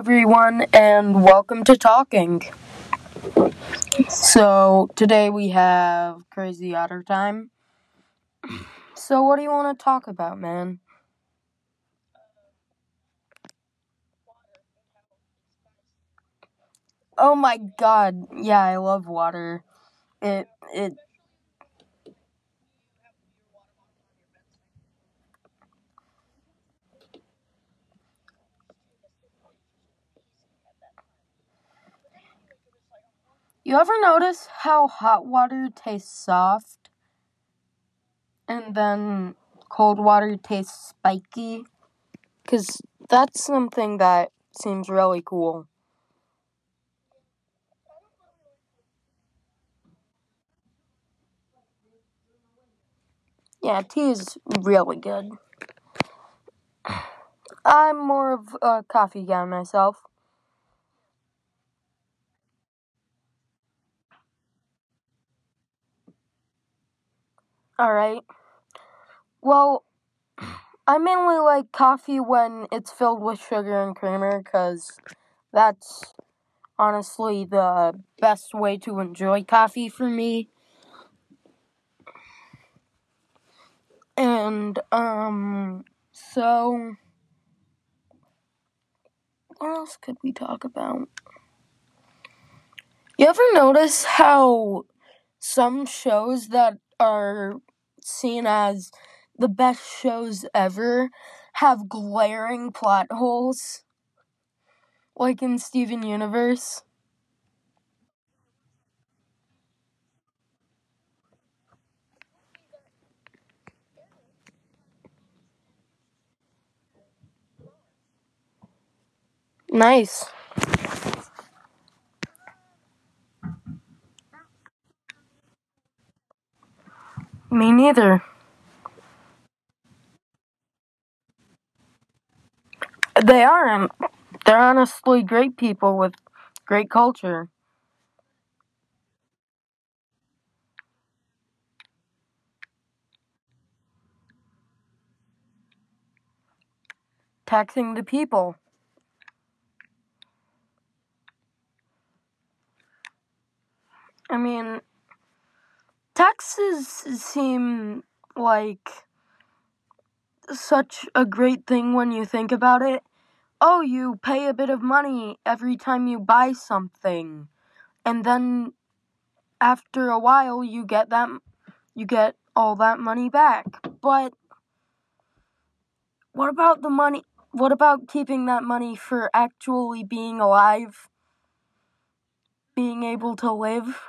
everyone, and welcome to Talking. So, today we have Crazy Otter Time. So, what do you want to talk about, man? Oh my god, yeah, I love water. It, it, you ever notice how hot water tastes soft? And then cold water tastes spiky? Because that's something that seems really cool. Yeah, tea is really good. I'm more of a coffee guy myself. Alright. Well, I mainly like coffee when it's filled with sugar and creamer because that's honestly the best way to enjoy coffee for me. And, um, so. What else could we talk about? You ever notice how some shows that are seen as the best shows ever have glaring plot holes? Like in Steven Universe? Nice. Me neither. They aren't. Um, they're honestly great people with great culture. Taxing the people. I mean, taxes seem like such a great thing when you think about it. Oh, you pay a bit of money every time you buy something. And then after a while you get that you get all that money back. But what about the money what about keeping that money for actually being alive? Being able to live?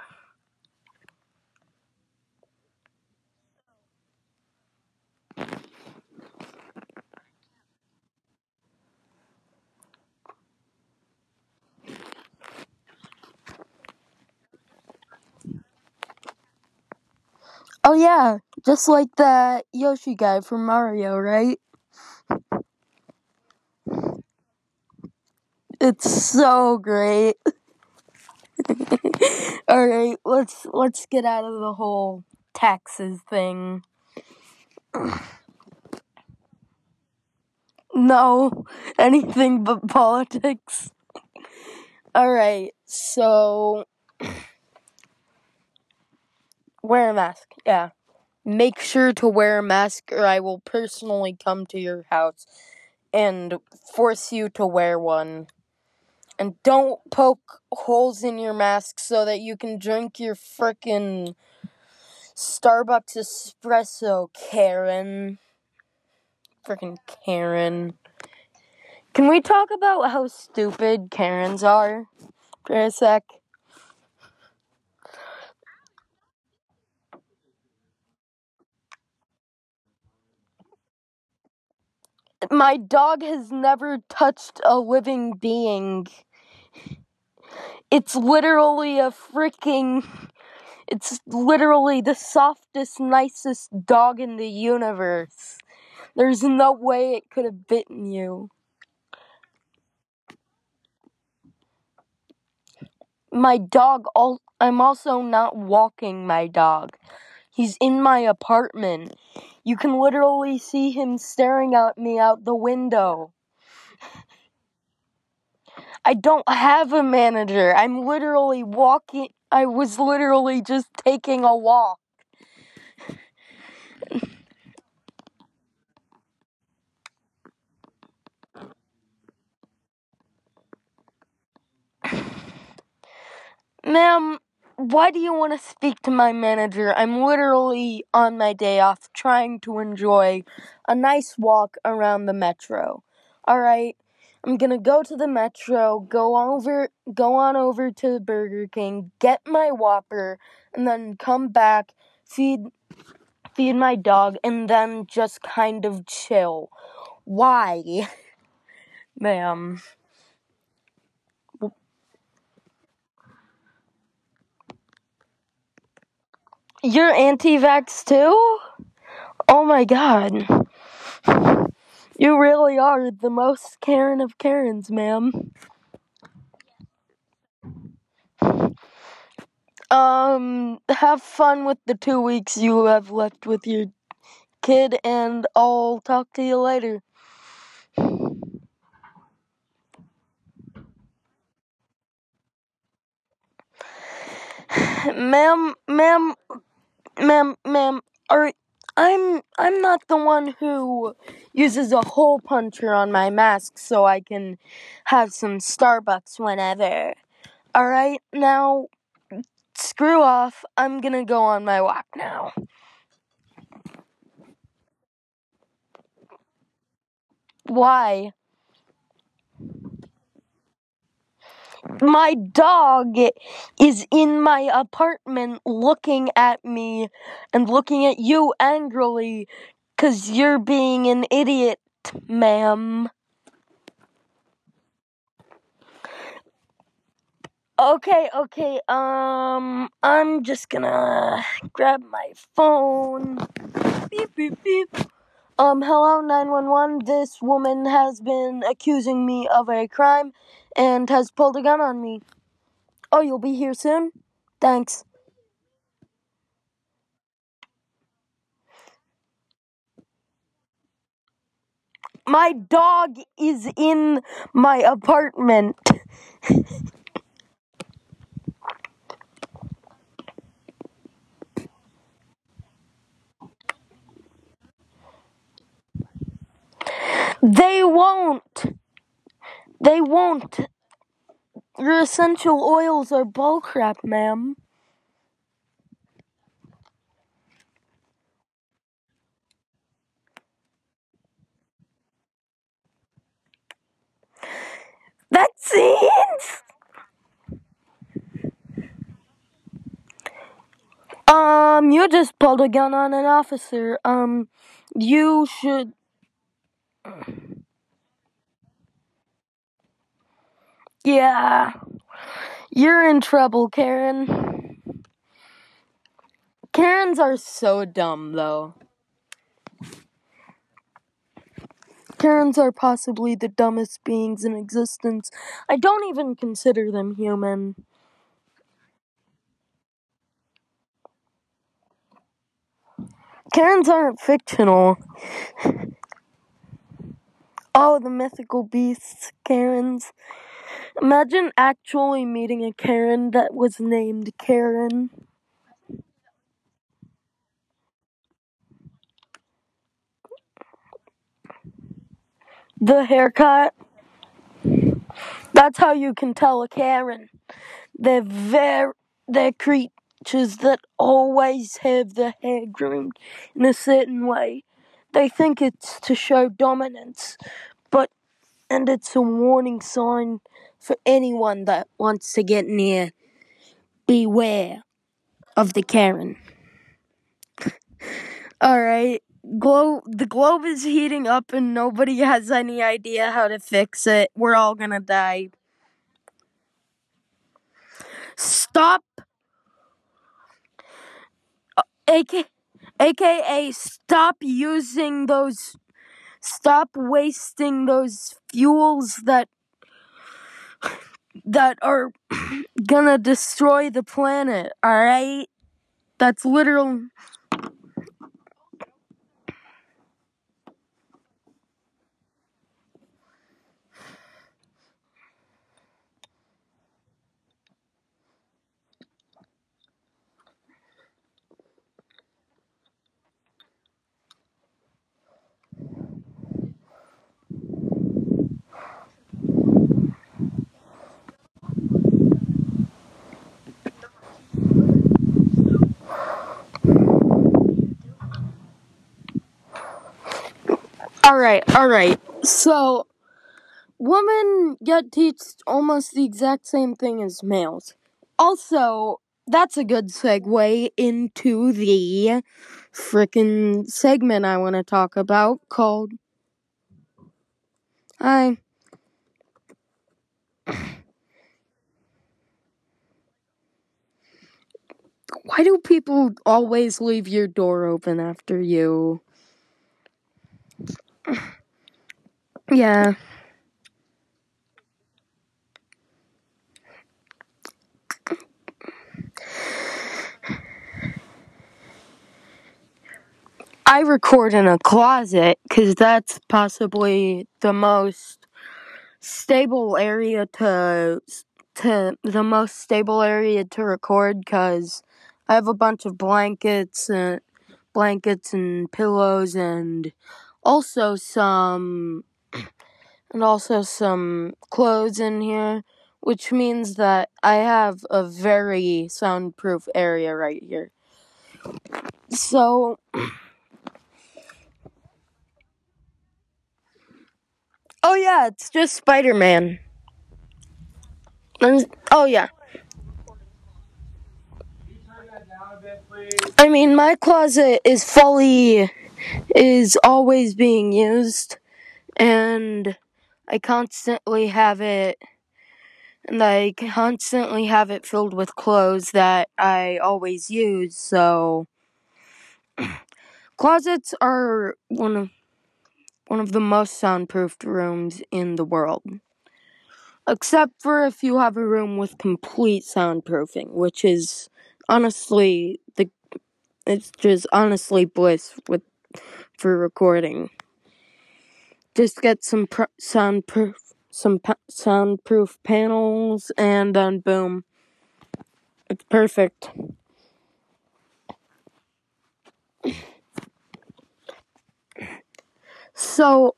Oh yeah, just like that Yoshi guy from Mario, right? It's so great. All right, let's let's get out of the whole taxes thing. no, anything but politics. All right, so wear a mask. Yeah. Make sure to wear a mask or I will personally come to your house and force you to wear one. And don't poke holes in your mask so that you can drink your frickin' Starbucks espresso, Karen. Frickin' Karen. Can we talk about how stupid Karens are for a sec? My dog has never touched a living being. It's literally a freaking. It's literally the softest, nicest dog in the universe. There's no way it could have bitten you. My dog, I'm also not walking my dog. He's in my apartment. You can literally see him staring at me out the window. I don't have a manager. I'm literally walking. I was literally just taking a walk. Ma'am, why do you want to speak to my manager? I'm literally on my day off trying to enjoy a nice walk around the metro. Alright? I'm gonna go to the metro, go over go on over to Burger King, get my Whopper, and then come back, feed feed my dog, and then just kind of chill. Why? Ma'am. You're anti vax too? Oh my god. You really are the most Karen of Karens, ma'am. Um, have fun with the two weeks you have left with your kid, and I'll talk to you later. ma'am, ma'am, ma'am, ma'am, are I'm I'm not the one who uses a hole puncher on my mask so I can have some Starbucks whenever. Alright, now screw off. I'm gonna go on my walk now. Why? My dog is in my apartment looking at me and looking at you angrily because you're being an idiot, ma'am. Okay, okay, um, I'm just gonna grab my phone. Beep, beep, beep. Um, hello, 911. This woman has been accusing me of a crime and has pulled a gun on me. Oh, you'll be here soon? Thanks. My dog is in my apartment. They won't. They won't. Your essential oils are bullcrap, ma'am. Vaccines! Um, you just pulled a gun on an officer. Um, you should. Yeah. You're in trouble, Karen. Karens are so dumb, though. Karens are possibly the dumbest beings in existence. I don't even consider them human. Karens aren't fictional. Oh, the mythical beasts, Karens. Imagine actually meeting a Karen that was named Karen. The haircut. That's how you can tell a Karen. They're very, they're creatures that always have their hair groomed in a certain way. They think it's to show dominance, but, and it's a warning sign for anyone that wants to get near. Beware of the Karen. Alright. Globe the globe is heating up and nobody has any idea how to fix it. We're all gonna die. Stop AK, AKA stop using those stop wasting those fuels that that are gonna destroy the planet, alright? That's literal Alright, alright. So, women get teached almost the exact same thing as males. Also, that's a good segue into the frickin' segment I want to talk about called. I. Why do people always leave your door open after you? Yeah. I record in a closet because that's possibly the most stable area to to the most stable area to record because I have a bunch of blankets and blankets and pillows and also some and also some clothes in here which means that I have a very soundproof area right here. So Oh yeah, it's just Spider-Man. And, oh yeah. I mean, my closet is fully is always being used and I constantly have it I constantly have it filled with clothes that I always use. So closets are one of one of the most soundproofed rooms in the world. Except for if you have a room with complete soundproofing, which is honestly the it's just honestly bliss with for recording. Just get some pr- soundproof some pa- soundproof panels and then boom. It's perfect. So,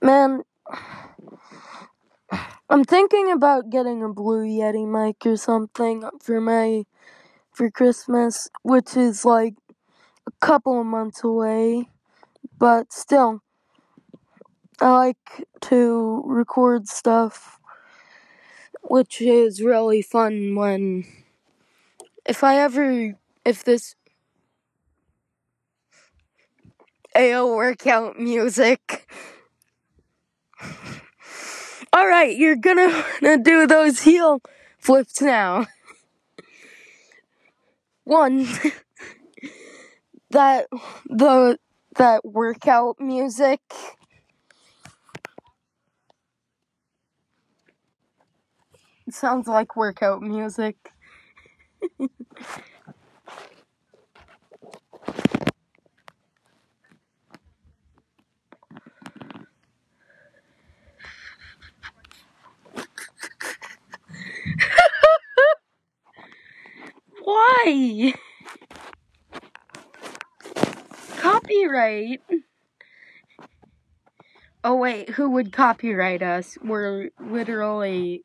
man, I'm thinking about getting a Blue Yeti mic or something for my for Christmas, which is like a couple of months away, but still, I like to record stuff, which is really fun when if I ever if this AO workout music. All right, you're gonna do those heel flips now. One, that the that workout music. It sounds like workout music. Why? Copyright. Oh wait, who would copyright us? We're literally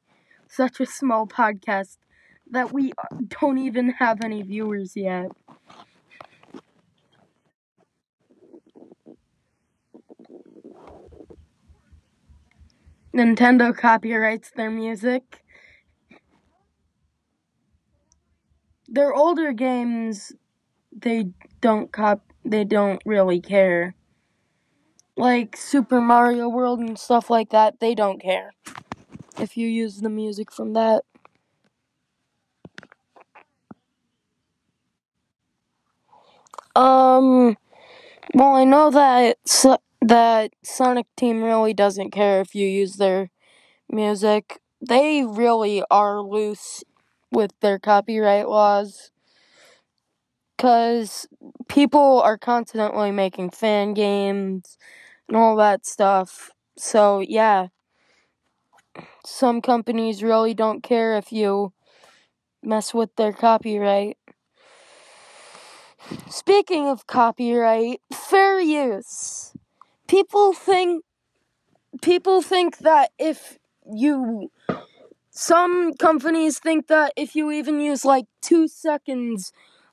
such a small podcast that we don't even have any viewers yet. Nintendo copyrights their music. Their older games, they don't cop. They don't really care. Like Super Mario World and stuff like that, they don't care if you use the music from that. Um, well, I know that so- that Sonic Team really doesn't care if you use their music. They really are loose with their copyright laws cuz people are constantly making fan games and all that stuff. So, yeah. Some companies really don't care if you mess with their copyright. Speaking of copyright, fair use. People think people think that if you some companies think that if you even use like 2 seconds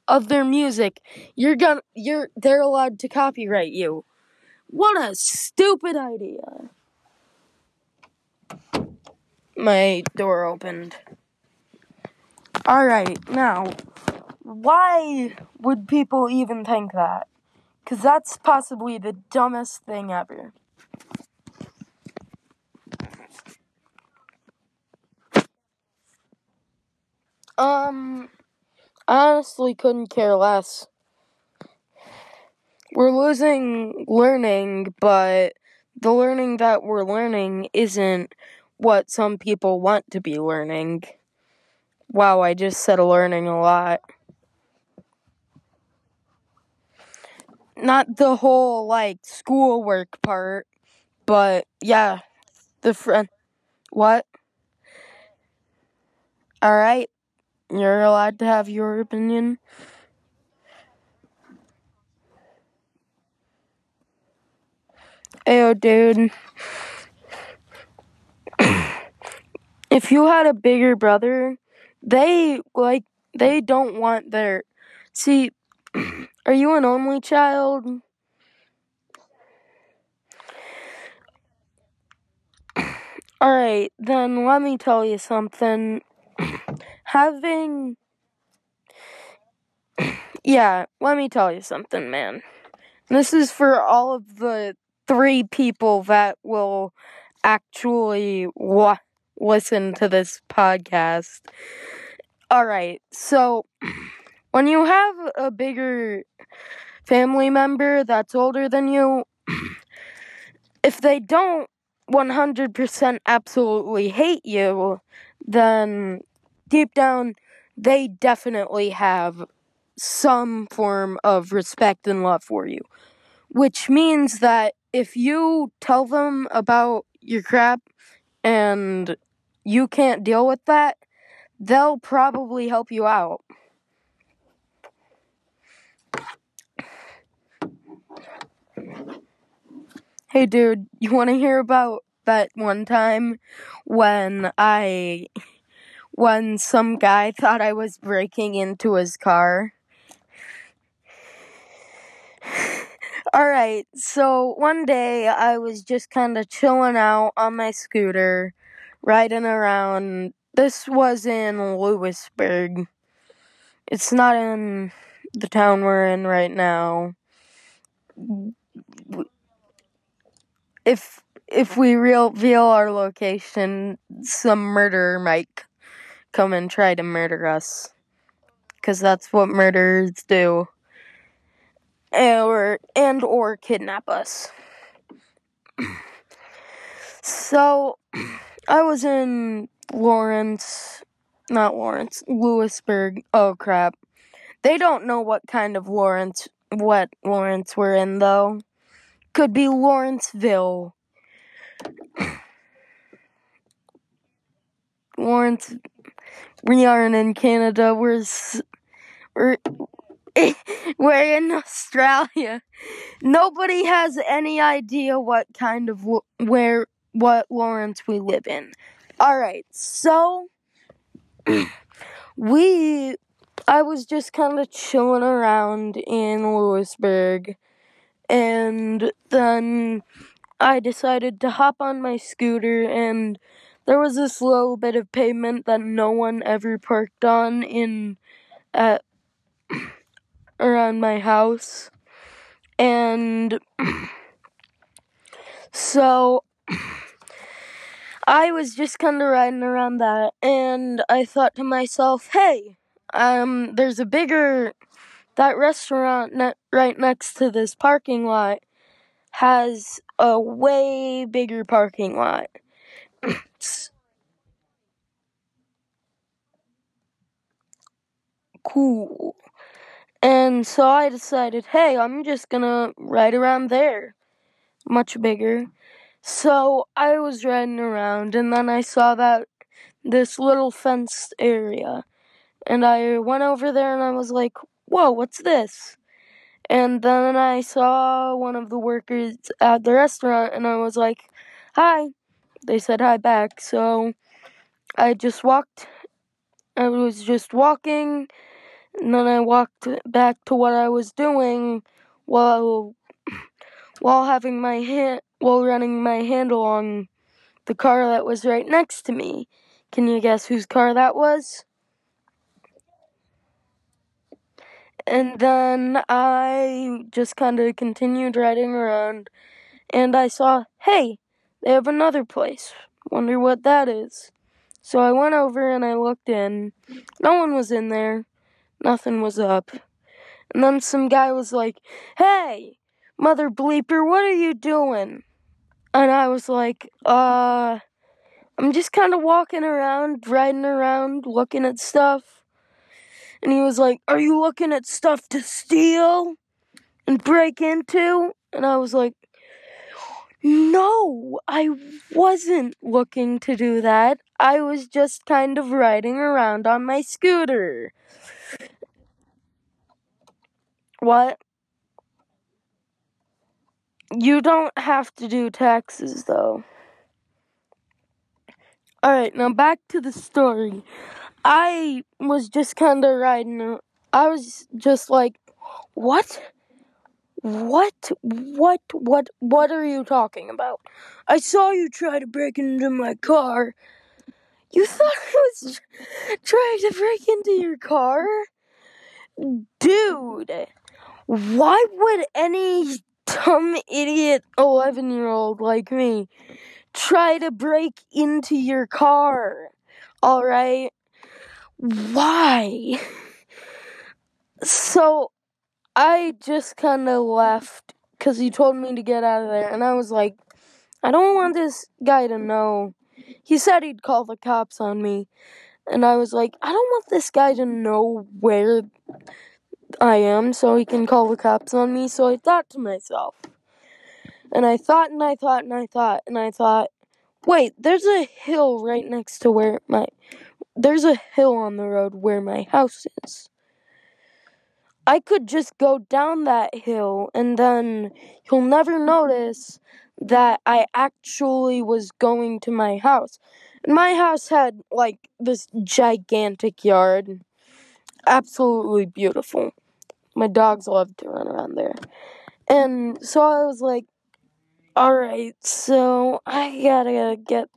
of their music, you're gonna you're they're allowed to copyright you. What a stupid idea. My door opened. Alright, now, why would people even think that? Because that's possibly the dumbest thing ever. Um, honestly couldn't care less. We're losing learning, but the learning that we're learning isn't what some people want to be learning. Wow, I just said learning a lot. Not the whole like schoolwork part, but yeah, the friend. What? Alright, you're allowed to have your opinion. Ayo, dude. if you had a bigger brother, they like they don't want their see are you an only child? Alright, then let me tell you something. Having yeah, let me tell you something, man. This is for all of the three people that will actually wa- listen to this podcast. Alright, so when you have a bigger family member that's older than you, if they don't 100% absolutely hate you, then deep down they definitely have some form of respect and love for you. Which means that if you tell them about your crap and you can't deal with that, they'll probably help you out. Hey dude, you want to hear about that one time when I when some guy thought I was breaking into his car? Alright, so one day I was just kind of chilling out on my scooter, riding around. This was in Lewisburg. It's not in the town we're in right now. If if we reveal our location, some murderer might come and try to murder us. Because that's what murderers do or and or kidnap us. so I was in Lawrence, not Lawrence, Lewisburg. Oh crap. They don't know what kind of Lawrence what Lawrence we're in though. Could be Lawrenceville. Lawrence we aren't in Canada. We're we're we're in Australia. Nobody has any idea what kind of where what Lawrence we live in. All right, so we I was just kind of chilling around in Lewisburg and then I decided to hop on my scooter and there was this little bit of pavement that no one ever parked on in at around my house. And so I was just kind of riding around that and I thought to myself, "Hey, um there's a bigger that restaurant ne- right next to this parking lot has a way bigger parking lot." Cool. And so I decided, hey, I'm just gonna ride around there. Much bigger. So I was riding around and then I saw that this little fenced area. And I went over there and I was like, whoa, what's this? And then I saw one of the workers at the restaurant and I was like, hi. They said hi back. So I just walked, I was just walking and then I walked back to what I was doing while while having my hand while running my handle on the car that was right next to me. Can you guess whose car that was? And then I just kind of continued riding around and I saw, hey, they have another place. Wonder what that is. So I went over and I looked in. No one was in there. Nothing was up. And then some guy was like, hey, mother bleeper, what are you doing? And I was like, uh, I'm just kind of walking around, riding around, looking at stuff. And he was like, Are you looking at stuff to steal and break into? And I was like, No, I wasn't looking to do that. I was just kind of riding around on my scooter. What? You don't have to do taxes, though. Alright, now back to the story. I was just kind of riding. I was just like, what? What? What? What? What are you talking about? I saw you try to break into my car. You thought I was trying to break into your car? Dude, why would any dumb idiot 11 year old like me try to break into your car? Alright? Why? So I just kind of left because he told me to get out of there, and I was like, I don't want this guy to know. He said he'd call the cops on me, and I was like, I don't want this guy to know where I am so he can call the cops on me. So I thought to myself, and I thought and I thought and I thought and I thought, wait, there's a hill right next to where my there's a hill on the road where my house is. I could just go down that hill and then you'll never mm-hmm. notice that I actually was going to my house. And my house had like this gigantic yard. Absolutely beautiful. My dogs love to run around there. And so I was like, alright, so I gotta get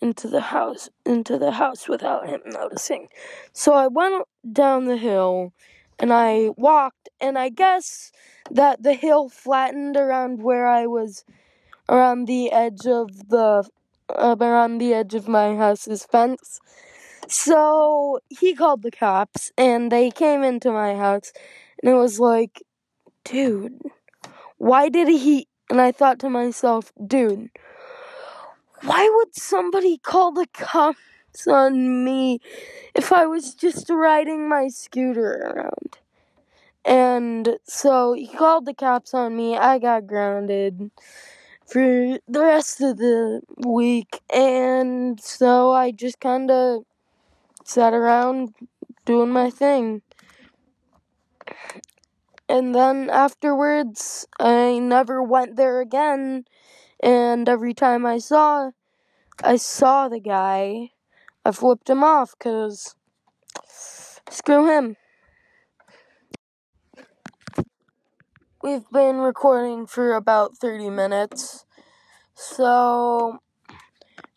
into the house into the house without him noticing. So I went down the hill and I walked and I guess that the hill flattened around where I was around the edge of the uh, around the edge of my house's fence. So he called the cops and they came into my house and it was like, dude, why did he and I thought to myself, dude, why would somebody call the cops on me if I was just riding my scooter around? And so he called the cops on me. I got grounded for the rest of the week. And so I just kind of sat around doing my thing. And then afterwards, I never went there again and every time I saw I saw the guy, I flipped him off cuz screw him. We've been recording for about 30 minutes. So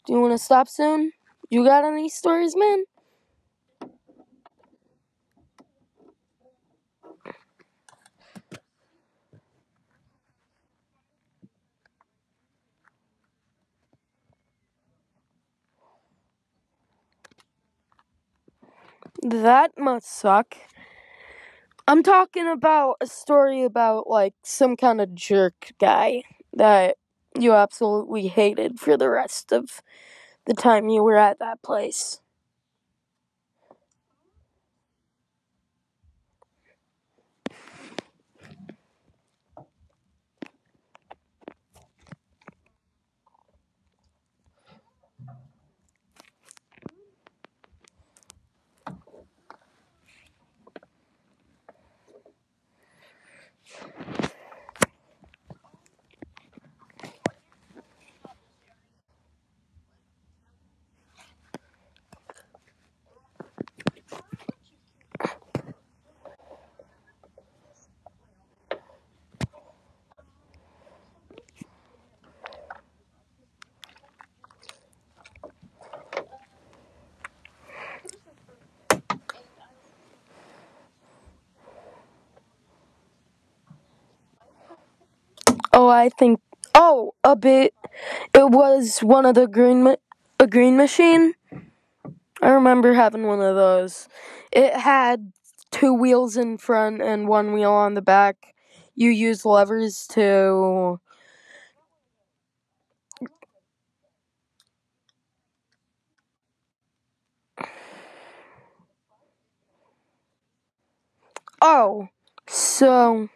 do you want to stop soon? You got any stories, man? That must suck. I'm talking about a story about like some kind of jerk guy that you absolutely hated for the rest of the time you were at that place. I think. Oh, a bit. It was one of the green a green machine. I remember having one of those. It had two wheels in front and one wheel on the back. You use levers to Oh, so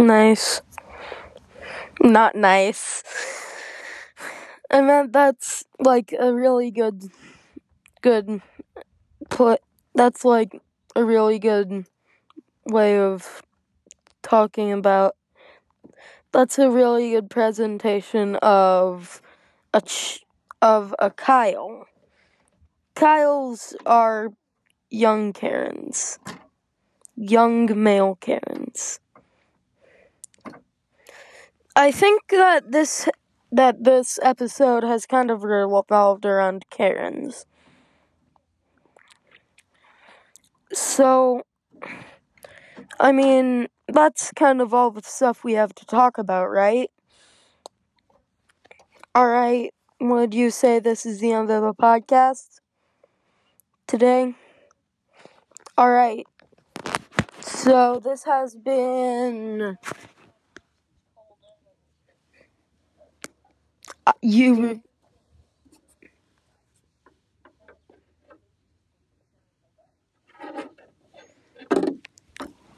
nice. Not nice. I meant that's like a really good, good put. That's like a really good way of talking about. That's a really good presentation of a ch- of a Kyle. Kyles are young Karens, young male Karens. I think that this that this episode has kind of revolved around Karens. So, I mean, that's kind of all the stuff we have to talk about, right? Alright, would you say this is the end of the podcast today? Alright, so this has been. You.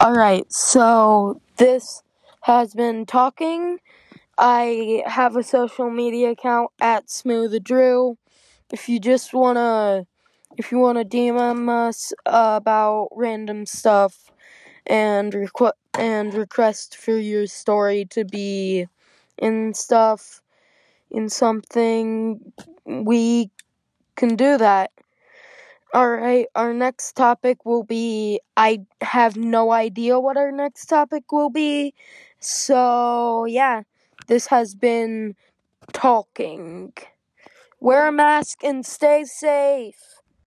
Alright, so this has been talking. I have a social media account at Smooth Drew. If you just wanna, if you wanna DM us about random stuff and requ- and request for your story to be in stuff, in something, we can do that. Alright, our next topic will be. I have no idea what our next topic will be. So, yeah, this has been talking. Wear a mask and stay safe.